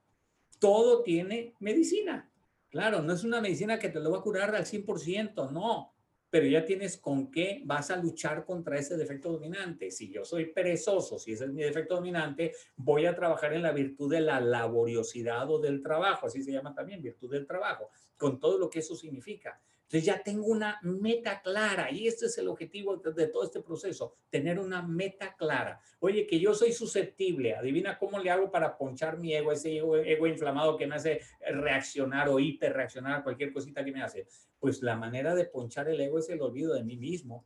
Todo tiene medicina. Claro, no es una medicina que te lo va a curar al 100%, no pero ya tienes con qué vas a luchar contra ese defecto dominante. Si yo soy perezoso, si ese es mi defecto dominante, voy a trabajar en la virtud de la laboriosidad o del trabajo, así se llama también, virtud del trabajo, con todo lo que eso significa. Entonces ya tengo una meta clara y este es el objetivo de todo este proceso, tener una meta clara. Oye, que yo soy susceptible, adivina cómo le hago para ponchar mi ego, ese ego, inflamado que me hace reaccionar o hiperreaccionar a cualquier cosita que me hace. Pues la manera de ponchar el ego es el olvido de mí mismo,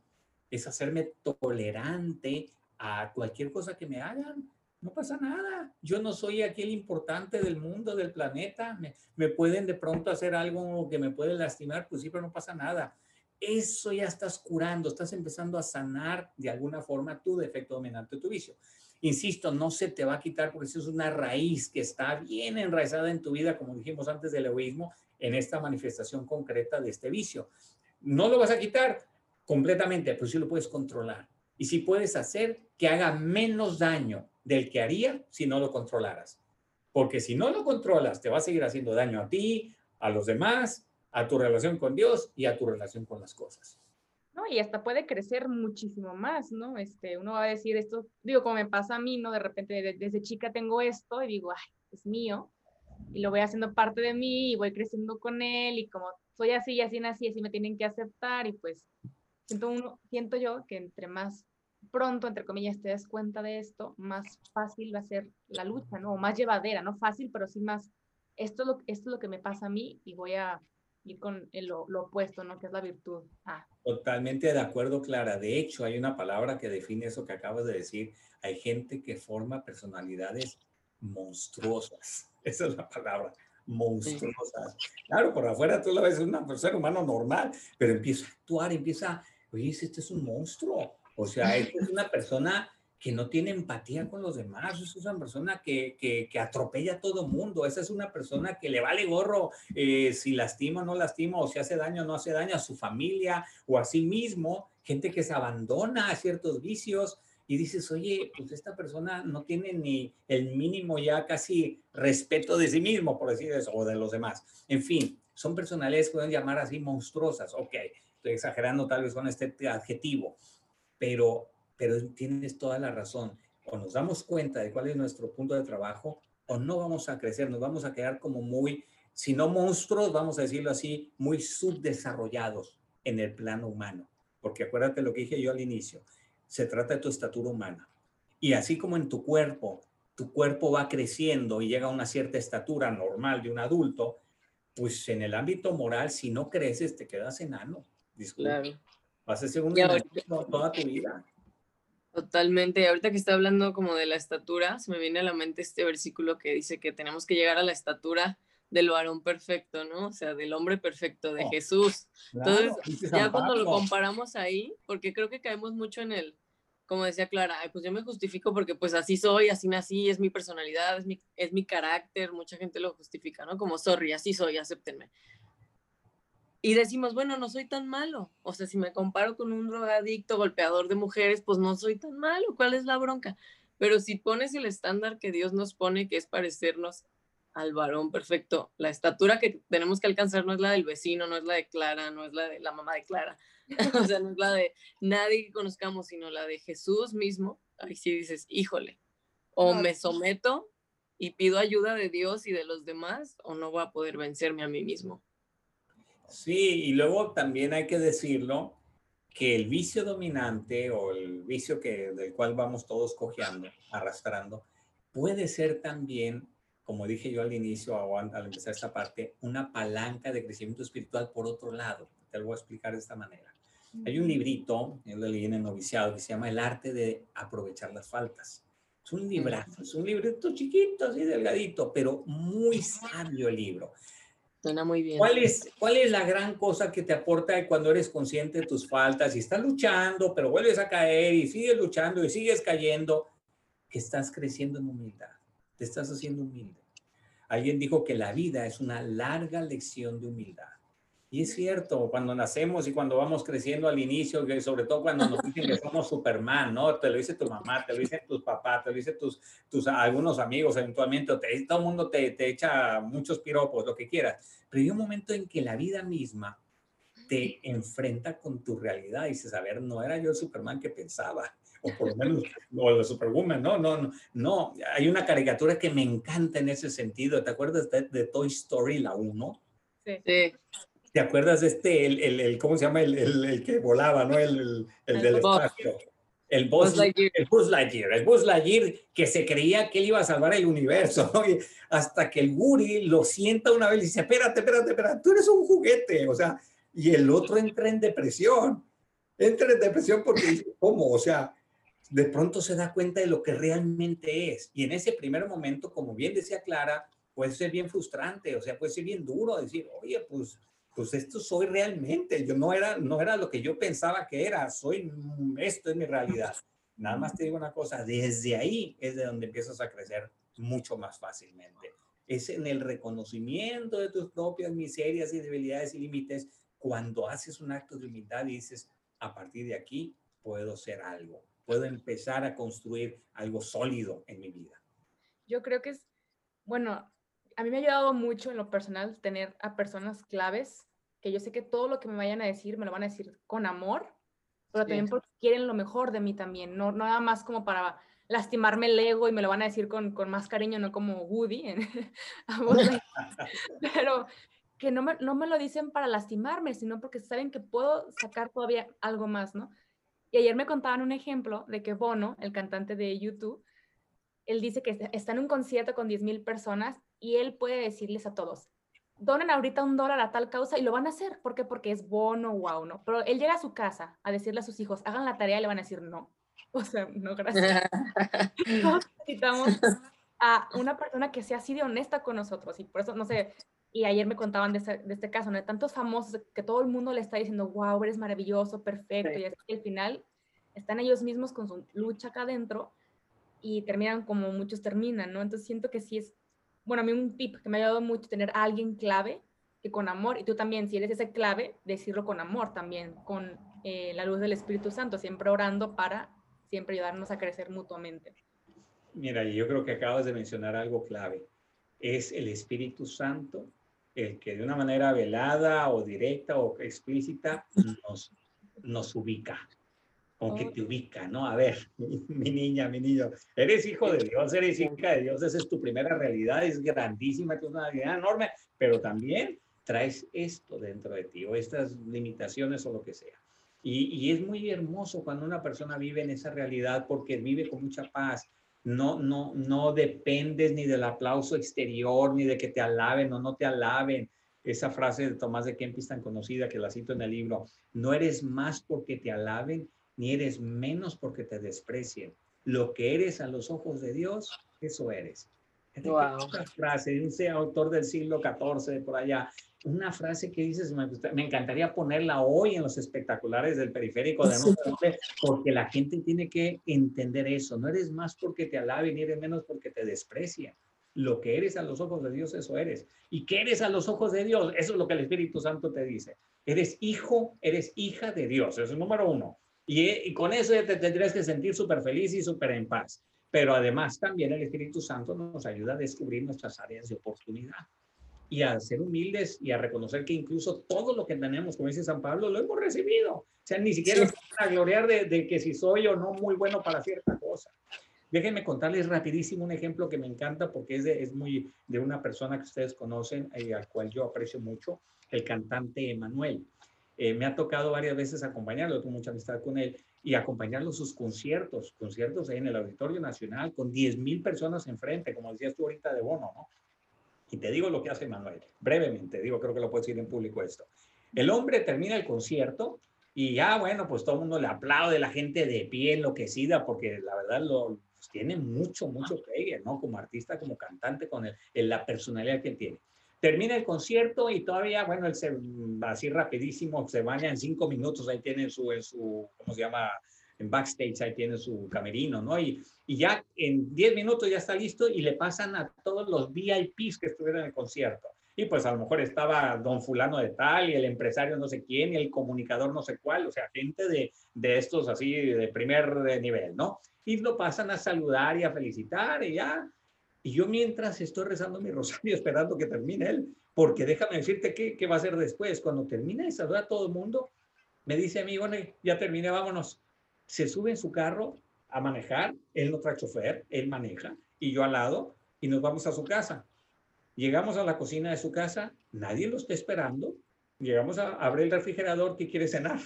es hacerme tolerante a cualquier cosa que me hagan no pasa nada. Yo no soy aquí el importante del mundo, del planeta. Me, pueden de pronto hacer algo que me puede lastimar, pues sí, pero no pasa nada. Eso ya estás curando, estás empezando a sanar de alguna forma tu defecto dominante, tu vicio. Insisto, no se te va a quitar porque eso es una raíz que está bien enraizada en tu vida, como dijimos antes del egoísmo, en esta manifestación concreta de este vicio. No lo vas a quitar completamente, pero sí lo puedes controlar. Y si puedes hacer que haga menos daño del que haría si no lo controlaras. Porque si no lo controlas, te va a seguir haciendo daño a ti, a los demás, a tu relación con Dios y a tu relación con las cosas. No, y hasta puede crecer muchísimo más, ¿no? Este, uno va a decir esto, digo, como me pasa a mí, ¿no? De repente desde chica tengo esto y digo, ay, es mío, y lo voy haciendo parte de mí y voy creciendo con él y como soy así y así así, así me tienen que aceptar y pues siento, uno, siento yo que entre más pronto, entre comillas, te des cuenta de esto, más fácil va a ser la lucha, ¿no? O más llevadera, no fácil, pero sí más, esto es lo, esto es lo que me pasa a mí y voy a ir con lo, lo, opuesto, ¿no? Que es la virtud. Ah. Totalmente de acuerdo, Clara. De hecho, hay una palabra que define eso que acabas de decir. Hay gente que forma personalidades monstruosas. Esa es la palabra, monstruosas. Claro, por afuera tú la ves un ser humano normal, pero empieza a actuar, empieza, oye, este es un monstruo o sea, es una persona que no tiene empatía con los demás, es una persona que, que, atropella a todo mundo, esa es una persona que le vale gorro eh, si lastima o no lastima, o si hace daño o no hace daño a su familia o a sí mismo, gente que se abandona a ciertos vicios y dices, oye, pues esta persona no tiene ni el mínimo ya casi respeto de sí mismo, por decir eso, o de los demás. En fin, son personalidades que pueden llamar así monstruosas, ok, estoy exagerando tal vez con este adjetivo, pero, pero tienes toda la razón. O nos damos cuenta de cuál es nuestro punto de trabajo, o no vamos a crecer, nos vamos a quedar como muy, si no monstruos, vamos a decirlo así, muy subdesarrollados en el plano humano. Porque acuérdate lo que dije yo al inicio, se trata de tu estatura humana. Y así como en tu cuerpo, tu cuerpo va creciendo y llega a una cierta estatura normal de un adulto, pues en el ámbito moral, si no creces, te quedas enano. Disculpa. Claro. Vas a ser un toda tu vida. Totalmente. Y ahorita que está hablando como de la estatura, se me viene a la mente este versículo que dice que tenemos que llegar a la estatura del varón perfecto, ¿no? O sea, del hombre perfecto, de Oh, Jesús. Entonces, Claro, dice ya cuando lo comparamos ahí, porque creo que caemos mucho en el, como decía Clara, "Ay, pues yo me justifico porque pues así soy, así nací, es mi personalidad, es mi, es mi carácter, mucha gente lo justifica, ¿no? Como, sorry, así soy, acéptenme. Y decimos, bueno, no soy tan malo. O sea, si me comparo con un drogadicto, golpeador de mujeres, pues no soy tan malo. ¿Cuál es la bronca? Pero si pones el estándar que Dios nos pone, que es parecernos al varón perfecto, la estatura que tenemos que alcanzar no es la del vecino, no es la de Clara, no es la de la mamá de Clara, o sea, no es la de nadie que conozcamos, sino la de Jesús mismo. Ahí sí dices, híjole, o me someto y pido ayuda de Dios y de los demás, o no voy a poder vencerme a mí mismo. Sí, y luego también hay que decirlo que el vicio dominante o el vicio que, del cual vamos todos cojeando, arrastrando, puede ser también, como dije yo al inicio al empezar esta parte, una palanca de crecimiento espiritual por otro lado. Te lo voy a explicar de esta manera. Hay un librito, yo lo leí en el noviciado, que se llama El arte de aprovechar las faltas. Es un librazo, es un librito chiquito, así delgadito, pero muy sabio el libro. Suena muy bien. ¿Cuál es, ¿Cuál es la gran cosa que te aporta cuando eres consciente de tus faltas y estás luchando, pero vuelves a caer y sigues luchando y sigues cayendo? Que estás creciendo en humildad, te estás haciendo humilde. Alguien dijo que la vida es una larga lección de humildad. Y es cierto, cuando nacemos y cuando vamos creciendo al inicio, que sobre todo cuando nos dicen que somos Superman, ¿no? Te lo dice tu mamá, te lo dicen tus papás, te lo dicen tus, tus algunos amigos eventualmente, te, todo el mundo te, te echa muchos piropos, lo que quieras. Pero hay un momento en que la vida misma te enfrenta con tu realidad y dices, a ver, no era yo el Superman que pensaba, o por lo menos, o el Superwoman, no, no, no, no. Hay una caricatura que me encanta en ese sentido. ¿Te acuerdas de, de Toy Story, la 1? Sí, ¿Te acuerdas de este, el, el, el ¿cómo se llama? El, el, que volaba, ¿no? El, el, el El del espacio. El Buzz, Lightyear. el Buzz Lightyear. El Buzz Lightyear que se creía que él iba a salvar el universo, ¿no? Hasta que el Woody lo sienta una vez y dice, espérate, espérate, espérate, tú eres un juguete, o sea, y el otro entra en depresión. Entra en depresión porque dice, ¿cómo? O sea, de pronto se da cuenta de lo que realmente es. Y en ese primer momento, como bien decía Clara, puede ser bien frustrante, o sea, puede ser bien duro decir, oye, pues, pues esto soy realmente, yo no era, no era lo que yo pensaba que era, soy, mm, esto es mi realidad. Nada más te digo una cosa, desde ahí es de donde empiezas a crecer mucho más fácilmente. Es en el reconocimiento de tus propias miserias y debilidades y límites cuando haces un acto de humildad y dices, a partir de aquí puedo ser algo, puedo empezar a construir algo sólido en mi vida. Yo creo que es, bueno, a mí me ha ayudado mucho en lo personal tener a personas claves que yo sé que todo lo que me vayan a decir me lo van a decir con amor, pero Sí. también porque quieren lo mejor de mí también, no, no nada más como para lastimarme el ego y me lo van a decir con, con más cariño, no como Woody, en- pero que no me, no me lo dicen para lastimarme, sino porque saben que puedo sacar todavía algo más, ¿no? Y ayer me contaban un ejemplo de que Bono, el cantante de YouTube, él dice que está en un concierto con 10 mil personas y él puede decirles a todos, donen ahorita un dólar a tal causa y lo van a hacer. ¿Por qué? Porque es Bono, wow, ¿no? Pero él llega a su casa a decirle a sus hijos, hagan la tarea y le van a decir no. O sea, no, gracias. Todos necesitamos a una persona que sea así de honesta con nosotros y por eso, no sé, y ayer me contaban de, ese- de este caso, ¿no? De tantos famosos que todo el mundo le está diciendo, wow, eres maravilloso, perfecto, Sí. y así que al final están ellos mismos con su lucha acá adentro y terminan como muchos terminan, ¿no? Entonces siento que sí es, bueno, a mí un tip que me ha ayudado mucho tener alguien clave que con amor, y tú también, si eres ese clave, decirlo con amor también, con eh, la luz del Espíritu Santo, siempre orando para siempre ayudarnos a crecer mutuamente. Mira, yo creo que acabas de mencionar algo clave. Es el Espíritu Santo el que de una manera velada o directa o explícita nos, nos ubica. Como que te ubica, ¿no? A ver, mi niña, mi niño, eres hijo de Dios, eres hija de Dios, esa es tu primera realidad, es grandísima, es una realidad enorme, pero también traes esto dentro de ti o estas limitaciones o lo que sea. Y, y es muy hermoso cuando una persona vive en esa realidad porque vive con mucha paz. No, no, no dependes ni del aplauso exterior, ni de que te alaben o no te alaben. esa frase de Tomás de Kempis tan conocida que la cito en el libro, no eres más porque te alaben, ni eres menos porque te desprecien. Lo que eres a los ojos de Dios, eso eres. Wow. frase de un autor del siglo XIV, por allá, una frase que dices, me, encantaría ponerla hoy en los espectaculares del periférico de noche, porque la gente tiene que entender eso. No eres más porque te alaben, ni eres menos porque te desprecian. Lo que eres a los ojos de Dios, eso eres. ¿Y qué eres a los ojos de Dios? Eso es lo que el Espíritu Santo te dice. Eres hijo, eres hija de Dios. Eso es el número uno. Y, eh, y con eso ya te tendrías que sentir súper feliz y súper en paz. Pero además también el Espíritu Santo nos ayuda a descubrir nuestras áreas de oportunidad y a ser humildes y a reconocer que incluso todo lo que tenemos, como dice San Pablo, lo hemos recibido. O sea, ni siquiera a gloriar de, que si soy o no muy bueno para cierta cosa. Déjenme contarles rapidísimo un ejemplo que me encanta porque es, de, es muy de una persona que ustedes conocen y al cual yo aprecio mucho, el cantante Emanuel. Eh, me ha tocado varias veces acompañarlo, tengo mucha amistad con él, y acompañarlo a sus conciertos, conciertos en el Auditorio Nacional con 10 mil personas enfrente, como decías tú ahorita de Bono, ¿no? Y te digo lo que hace Manuel, brevemente, digo, creo que lo puedo decir en público esto. El hombre termina el concierto y ya, bueno, pues todo el mundo le aplaude, la gente de pie enloquecida, porque la verdad lo, pues, tiene mucho, mucho que ¿no? Como artista, como cantante, con el, la personalidad que tiene. Termina el concierto y todavía, bueno, él se, así rapidísimo, se baña en cinco minutos, ahí tiene su, su ¿cómo se llama? En backstage, ahí tiene su camerino, ¿no? Y, y ya en diez minutos ya está listo y le pasan a todos los VIPs que estuvieron en el concierto. Y pues a lo mejor estaba don fulano de tal y el empresario no sé quién y el comunicador no sé cuál, o sea, gente de, de estos así de primer nivel, ¿no? Y lo pasan a saludar y a felicitar y ya y yo mientras estoy rezando mi rosario esperando que termine él, porque déjame decirte qué, qué va a ser después. Cuando termina de saludar a todo el mundo, me dice a mí, bueno, ya terminé, vámonos. Se sube en su carro a manejar, él no trae chofer, él maneja, y yo al lado, y nos vamos a su casa. Llegamos a la cocina de su casa, nadie lo está esperando. Llegamos a abrir el refrigerador, ¿qué quiere cenar?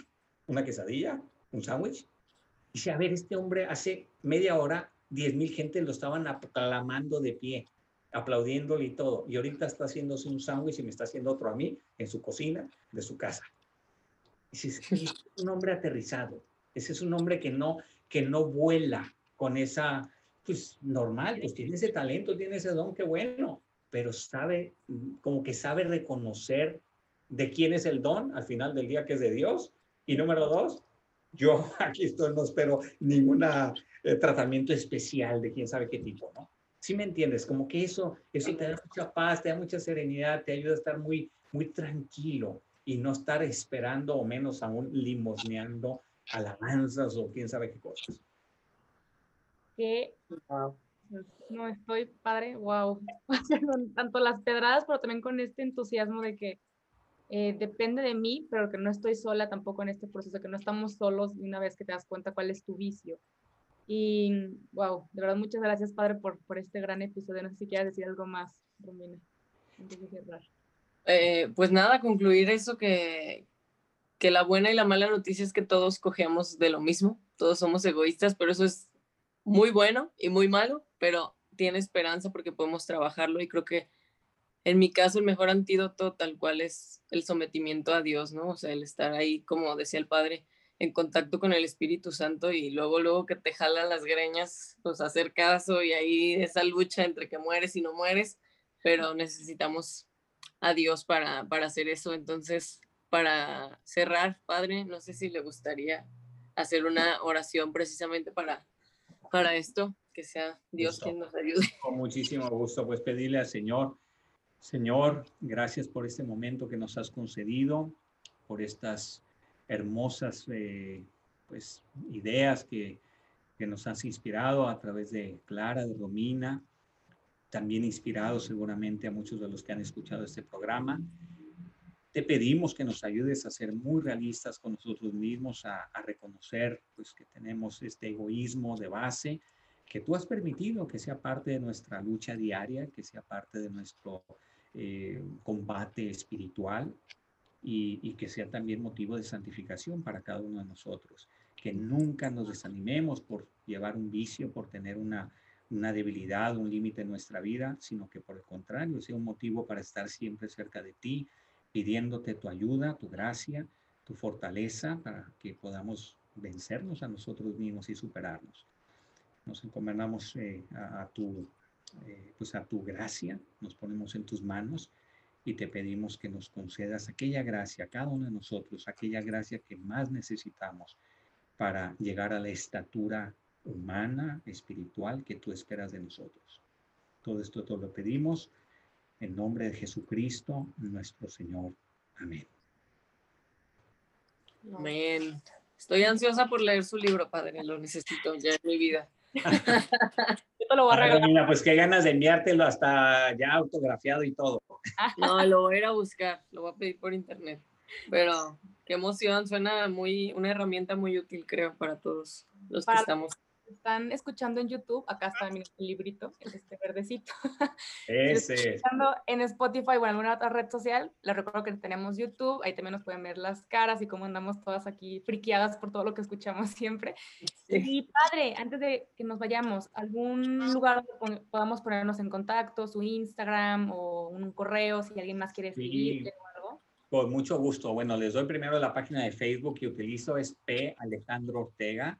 ¿Una quesadilla? ¿Un sándwich? Dice, a ver, este hombre hace media hora 10 mil gente lo estaban aclamando de pie, aplaudiéndole y todo. Y ahorita está haciéndose un sándwich y me está haciendo otro a mí en su cocina de su casa. Ese es un hombre aterrizado. Ese es un hombre que no, que no vuela con esa, pues normal, pues tiene ese talento, tiene ese don, qué bueno, pero sabe, como que sabe reconocer de quién es el don al final del día que es de Dios. Y número dos, yo aquí estoy, no espero ninguna eh, tratamiento especial de quién sabe qué tipo, ¿no? Si me entiendes, como que eso, eso te da mucha paz, te da mucha serenidad, te ayuda a estar muy, muy tranquilo y no estar esperando o menos aún limosneando alabanzas o quién sabe qué cosas. Que no estoy padre, wow, tanto las pedradas, pero también con este entusiasmo de que eh, depende de mí, pero que no estoy sola tampoco en este proceso, que no estamos solos una vez que te das cuenta cuál es tu vicio. Y wow, de verdad muchas gracias Padre por, por este gran episodio. No sé si quieres decir algo más, Romina, antes de cerrar. Eh, pues nada, concluir eso que, que la buena y la mala noticia es que todos cogemos de lo mismo, todos somos egoístas, pero eso es muy bueno y muy malo, pero tiene esperanza porque podemos trabajarlo y creo que en mi caso el mejor antídoto tal cual es el sometimiento a Dios, ¿no? O sea, el estar ahí, como decía el Padre, en contacto con el Espíritu Santo y luego, luego que te jalan las greñas, pues hacer caso y ahí esa lucha entre que mueres y no mueres, pero necesitamos a Dios para, para hacer eso. Entonces, para cerrar, Padre, no sé si le gustaría hacer una oración precisamente para, para esto, que sea Dios quien nos ayude. Con muchísimo gusto, pues pedirle al Señor, Señor, gracias por este momento que nos has concedido, por estas hermosas eh, pues, ideas que, que, nos has inspirado a través de Clara, de Romina, también inspirado seguramente a muchos de los que han escuchado este programa. Te pedimos que nos ayudes a ser muy realistas con nosotros mismos, a, a reconocer pues, que tenemos este egoísmo de base, que tú has permitido que sea parte de nuestra lucha diaria, que sea parte de nuestro eh, combate espiritual, y, que sea también motivo de santificación para cada uno de nosotros. Que nunca nos desanimemos por llevar un vicio, por tener una, una debilidad, un límite en nuestra vida, sino que por el contrario sea un motivo para estar siempre cerca de ti pidiéndote tu ayuda, tu gracia, tu fortaleza para que podamos vencernos a nosotros mismos y superarnos. Nos encomendamos eh, a, tu, eh, pues a tu gracia, nos ponemos en tus manos y te pedimos que nos concedas aquella gracia, cada uno de nosotros, aquella gracia que más necesitamos para llegar a la estatura humana, espiritual que tú esperas de nosotros. Todo esto te lo pedimos en nombre de Jesucristo, nuestro Señor. Amén. Amén. Estoy ansiosa por leer su libro, padre. Lo necesito ya en mi vida. Yo te lo voy a regalar. pues qué ganas de enviártelo hasta ya autografiado y todo. No, lo voy a ir a buscar. Lo voy a pedir por internet. Pero qué emoción. Suena muy, una herramienta muy útil, creo, para todos los que estamos están escuchando en YouTube, acá está mi librito, este verdecito. Ese. Si escuchando en Spotify o en alguna otra red social, les recuerdo que tenemos YouTube, ahí también nos pueden ver las caras y cómo andamos todas aquí friqueadas por todo lo que escuchamos siempre. Y padre, antes de que nos vayamos, ¿algún lugar donde podamos ponernos en contacto, su Instagram o un correo, si alguien más quiere seguirte o algo? Con mucho gusto. Bueno, les doy primero la página de Facebook que utilizo, es P. Alejandro Ortega.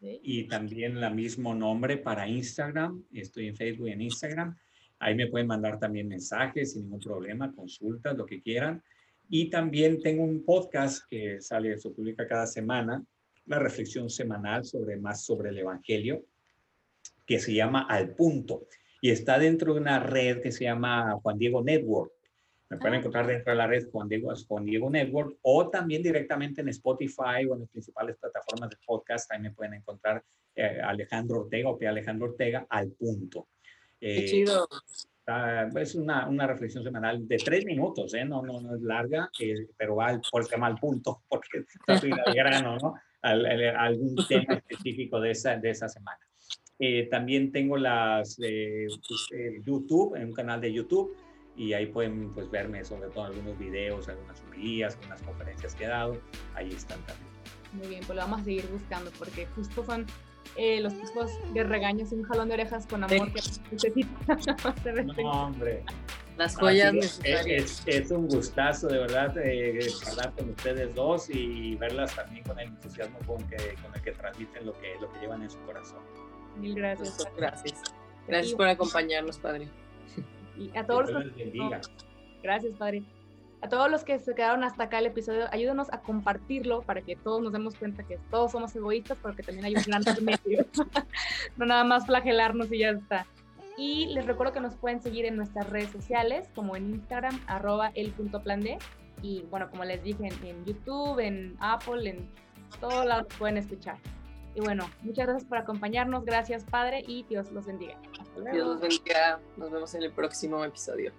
Y también la mismo nombre para Instagram. Estoy en Facebook y en Instagram. Ahí me pueden mandar también mensajes sin ningún problema, consultas, lo que quieran. Y también tengo un podcast que sale, se publica cada semana, una reflexión semanal sobre más sobre el Evangelio, que se llama Al Punto. Y está dentro de una red que se llama Juan Diego Network. Me pueden ah. encontrar dentro de la red Juan Diego, Juan Diego Network o también directamente en Spotify o en las principales plataformas de podcast. Ahí me pueden encontrar eh, Alejandro Ortega o P. Alejandro Ortega al punto. Qué eh, chido. es una, una, reflexión semanal de tres minutos, ¿eh? no, no, no es larga, eh, pero va al, por al punto, porque está al grano, ¿no? Al, algún tema específico de esa, de esa semana. también tengo las pues, YouTube, en un canal de YouTube y ahí pueden pues verme sobre todo algunos videos, algunas guías, algunas conferencias que he dado, ahí están también. Muy bien, pues lo vamos a seguir buscando porque justo son eh, los tipos de regaños y un jalón de orejas con amor que necesitan. no, hombre. Las joyas necesarias. Es, un gustazo, de verdad, eh, hablar con ustedes dos y verlas también con el entusiasmo con, que, con el que transmiten lo que, lo que llevan en su corazón. Mil gracias. Pues, gracias. Gracias por acompañarnos, Padre. Y a todos los Gracias, Padre. A todos los que se quedaron hasta acá el episodio, ayúdenos a compartirlo para que todos nos demos cuenta que todos somos egoístas, porque también hay un gran medio. no nada más flagelarnos y ya está. Y les recuerdo que nos pueden seguir en nuestras redes sociales, como en Instagram, arroba el punto plan D. Y bueno, como les dije, en, en YouTube, en Apple, en todos lados pueden escuchar. Bueno, muchas gracias por acompañarnos. Gracias, Padre, y Dios los bendiga. Dios los bendiga. Nos vemos en el próximo episodio.